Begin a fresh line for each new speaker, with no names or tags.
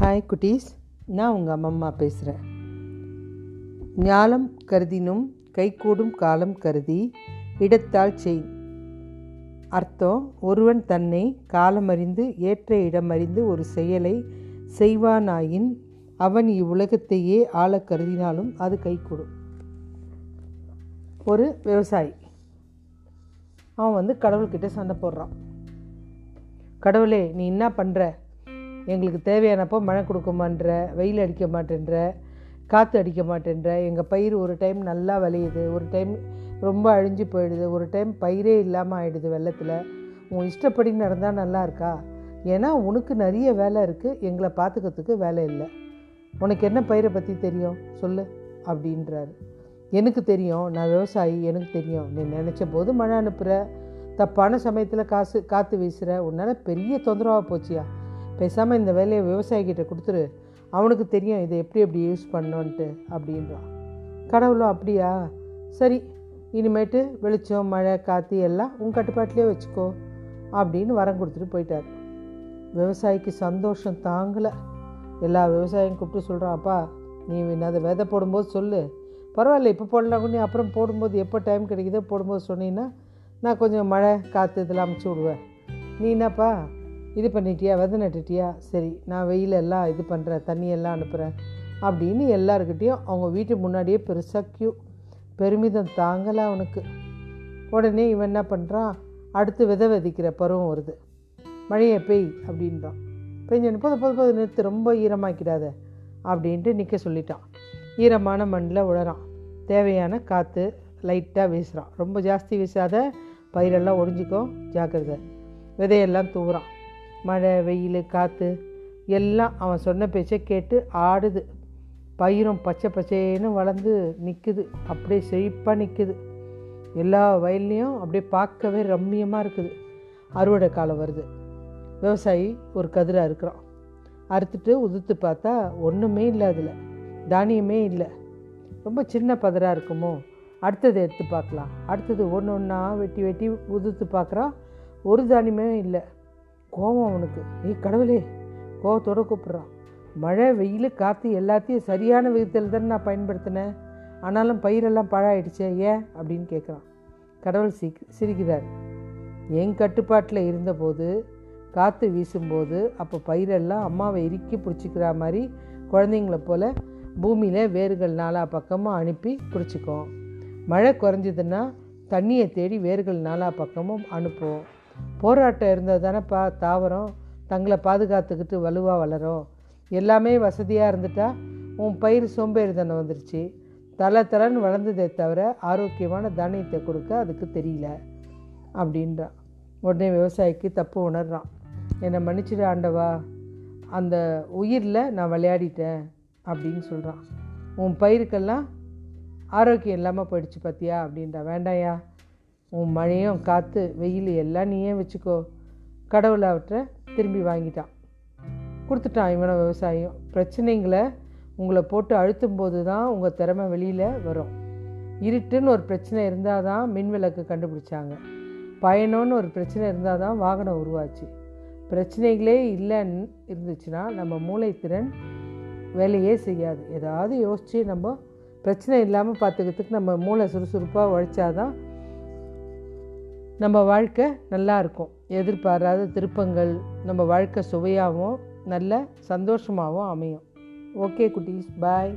Hi குட்டீஸ். நான் உங்கள் அம்மம்மா பேசுகிறேன் ஞாலம் கருதினும் கைகூடும் காலம் கருதி இடத்தால் செய். அர்த்தம் ஒருவன் தன்னை காலமறிந்து ஏற்ற இடமறிந்து ஒரு செயலை செய்வானாயின் அவன் இவ்வுலகத்தையே ஆள கருதினாலும் அது கைகூடும். ஒரு விவசாயி. அவன் வந்து கடவுள்கிட்ட சண்டை போடுறான். கடவுளே நீ என்ன பண்ணுற எங்களுக்கு தேவையானப்போ மழை கொடுக்க மாட்டேன்ற வெயில் அடிக்க மாட்டேன்ற காற்று அடிக்க மாட்டேன்ற எங்கள் பயிர் ஒரு டைம் நல்லா விளையுது ஒரு டைம் ரொம்ப அழிஞ்சு போயிடுது ஒரு டைம் பயிரே இல்லாமல் ஆயிடுது வெள்ளத்தில். உன் இஷ்டப்படி நடந்தால் நல்லா இருக்கா? ஏன்னா உனக்கு நிறைய வேலை இருக்குது எங்களை பார்த்துக்கிறதுக்கு வேலை இல்லை. உனக்கு என்ன பயிரை பற்றி தெரியும்? சொல்லு அப்படின்றாரு. எனக்கு தெரியும் நான் விவசாயி எனக்கு தெரியும். நீ நினச்ச போது மழை அனுப்புகிற தப்பான சமயத்தில் காசு காற்று வீசுகிற உன்னால் பெரிய தொந்தரவாக போச்சியா? பேசாமல் இந்த வேலையை விவசாயிக்கிட்ட கொடுத்துரு. அவனுக்கு தெரியும் இதை எப்படி எப்படி யூஸ் பண்ணோன்ட்டு அப்படின்றான். கடவுளும் அப்படியா? சரி இனிமேட்டு வெளிச்சம் மழை காற்று எல்லாம் உன் கட்டுப்பாட்டிலே வச்சுக்கோ அப்படின்னு வரம் கொடுத்துட்டு போயிட்டார். விவசாயிக்கு சந்தோஷம் தாங்கலை. எல்லா விவசாயியும் கூப்பிட்டு சொல்கிறான் அப்பா நீ அதை விதை போடும்போது சொல்லு. பரவாயில்ல இப்போ போடலாம் நீ அப்புறம் போடும்போது எப்போ டைம் கிடைக்குதோ போடும்போது சொன்னீங்கன்னா நான் கொஞ்சம் மழை காற்று இதெல்லாம் அமுச்சு விடுவேன். நீ என்னப்பா இது பண்ணிட்டியா? விதை நட்டுட்டியா? சரி நான் வெயில் எல்லாம் இது பண்ணுறேன் தண்ணியெல்லாம் அனுப்புகிறேன் அப்படின்னு எல்லாருக்கிட்டேயும் அவங்க வீட்டு முன்னாடியே பெருசாக க்யூ பெருமிதம் தாங்கலை அவனுக்கு. உடனே இவன் என்ன பண்ணுறான் அடுத்து விதை விதைக்கிற பருவம் வருது. மழையை பெய் அப்படின்றான். பெஞ்சனு போது போது போது நிறுத்து ரொம்ப ஈரமாக்கிடாத அப்படின்ட்டு நிற்க சொல்லிட்டான். ஈரமான மண்ணில் உழறான். தேவையான காற்று லைட்டாக வீசுகிறான் ரொம்ப ஜாஸ்தி வீசாத பயிரெல்லாம் ஒடிஞ்சிக்கும். ஜாக்கிரதை. விதையெல்லாம் தூவுறான். மழை வெயில் காற்று எல்லாம் அவன் சொன்ன பேச்சை கேட்டு ஆடுது. பயிரும் பச்சை பச்சைன்னு வளர்ந்து நிற்குது அப்படியே செழிப்பாக நிற்குது எல்லா வயல்லையும் அப்படியே பார்க்கவே ரம்மியமாக இருக்குது. அறுவடை காலம் வருது. விவசாயி ஒரு கதிராக இருக்கிறான். அறுத்துட்டு உதுத்து பார்த்தா ஒன்றுமே இல்லை அதில். தானியமே இல்லை. ரொம்ப சின்ன பதராக இருக்குமோ? அடுத்தது எடுத்து பார்க்கலாம். அடுத்தது ஒன்று ஒன்றா வெட்டி வெட்டி உதுத்து பார்க்குறான் ஒரு தானியமே இல்லை. கோபம் அவனுக்கு. நீ கடவுளே கோபத்தோடு கூப்பிட்றான். மழை வெயில் காற்று எல்லாத்தையும் சரியான விதத்தில் தானே நான் பயன்படுத்தினேன். ஆனாலும் பயிரெல்லாம் பழாயிடுச்சே ஏன்? அப்படின்னு கேட்குறான் கடவுள் சி சிரிக்கிறார். என் கட்டுப்பாட்டில் இருந்தபோது காற்று வீசும்போது அப்போ பயிரெல்லாம் அம்மாவை இறுக்கி பிடிச்சிக்கிற மாதிரி குழந்தைங்கள போல் பூமியில் வேர்கள் நாலா பக்கமும் அனுப்பி பிடிச்சிக்கும் மழை குறைஞ்சதுன்னா தண்ணியை தேடி வேர்கள் நாலா பக்கமும் அனுப்புவோம். போராட்டம் இருந்தது தானேப்பா தாவரம். தங்களை பாதுகாத்துக்கிட்டு வலுவாக வளரும். எல்லாமே வசதியாக இருந்துட்டா உன் பயிர் சோம்பேறி தானே வந்துருச்சு. தலை தலைன்னு வளர்ந்ததே தவிர ஆரோக்கியமான தானியத்தை கொடுக்க அதுக்கு தெரியல அப்படின்றான் உடனே விவசாயிக்கு தப்பு உணர்றான். என்னை மன்னிச்சிட ஆண்டவா அந்த உயிரில் நான் விளையாடிட்டேன் அப்படின்னு சொல்கிறான் உன் பயிருக்கெல்லாம் ஆரோக்கியம் இல்லாமல் போயிடுச்சு பார்த்தியா அப்படின்றா. வேண்டாயா உன் மழையும் காற்று வெயில் எல்லாம் நீயே வச்சுக்கோ. கடவுள் அவற்றை திரும்பி வாங்கிட்டான். கொடுத்துட்டான் இவனை விவசாயம் பிரச்சனைங்களை உங்களை போட்டு அழுத்தும் போது தான் உங்கள் திறமை வெளியில் வரும். இருட்டுன்னு ஒரு பிரச்சனை இருந்தால் தான் மின் விளக்கு கண்டுபிடிச்சாங்க. பயணம்னு ஒரு பிரச்சனை இருந்தால் தான் வாகனம் உருவாச்சு. பிரச்சனைகளே இல்லைன்னு இருந்துச்சுன்னா நம்ம மூளைத்திறன் வேலையே செய்யாது. ஏதாவது யோசித்து நம்ம பிரச்சனை இல்லாமல் பார்த்துக்கிறதுக்கு நம்ம மூளை சுறுசுறுப்பாக உழைச்சாதான் நம்ம வாழ்க்கை நல்லா இருக்கும். எதிர்பாராத திருப்பங்கள் நம்ம வாழ்க்கை சுவையாகவும் நல்ல சந்தோஷமாகவும் அமையும். ஓகே குட்டீஸ் பாய்.